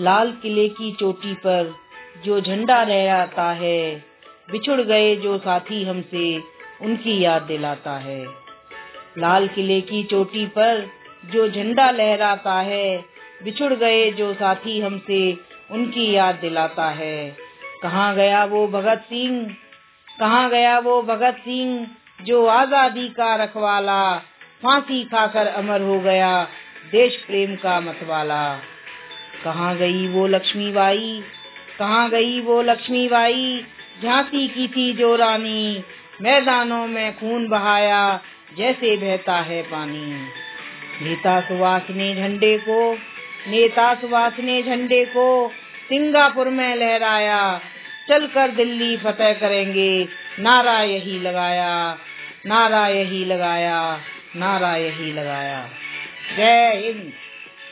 लाल किले की चोटी पर जो झंडा लहराता है, बिछुड़ गए जो साथी हमसे उनकी याद दिलाता है। लाल किले की चोटी पर जो झंडा लहराता है, बिछुड़ गए जो साथी हमसे उनकी याद दिलाता है। कहाँ गया वो भगत सिंह? कहाँ गया वो भगत सिंह जो आज़ादी का रखवाला, फांसी खाकर अमर हो गया, देश प्रेम का मतवाला? कहाँ गई वो लक्ष्मी बाई? कहाँ गई वो लक्ष्मी बाई? झांसी की थी जो रानी, मैदानों में खून बहाया, जैसे बहता है पानी। नेता सुभाष ने झंडे को, नेता सुभाष ने झंडे को सिंगापुर में लहराया। चलकर दिल्ली फतेह करेंगे, नारा यही लगाया, नारा यही लगाया, नारा यही लगाया। जय हिंद।